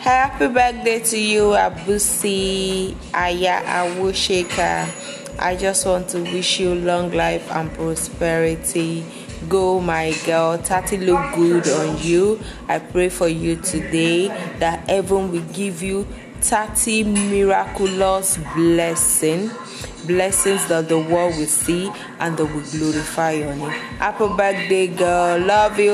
Happy birthday to you, Abusi Aya Awosheka. I just want to wish you long life and prosperity. Go, my girl. Tati look good on you. I pray for you today that heaven will give you 30 miraculous blessing blessings that the world will see and that will glorify on name happy birthday girl love you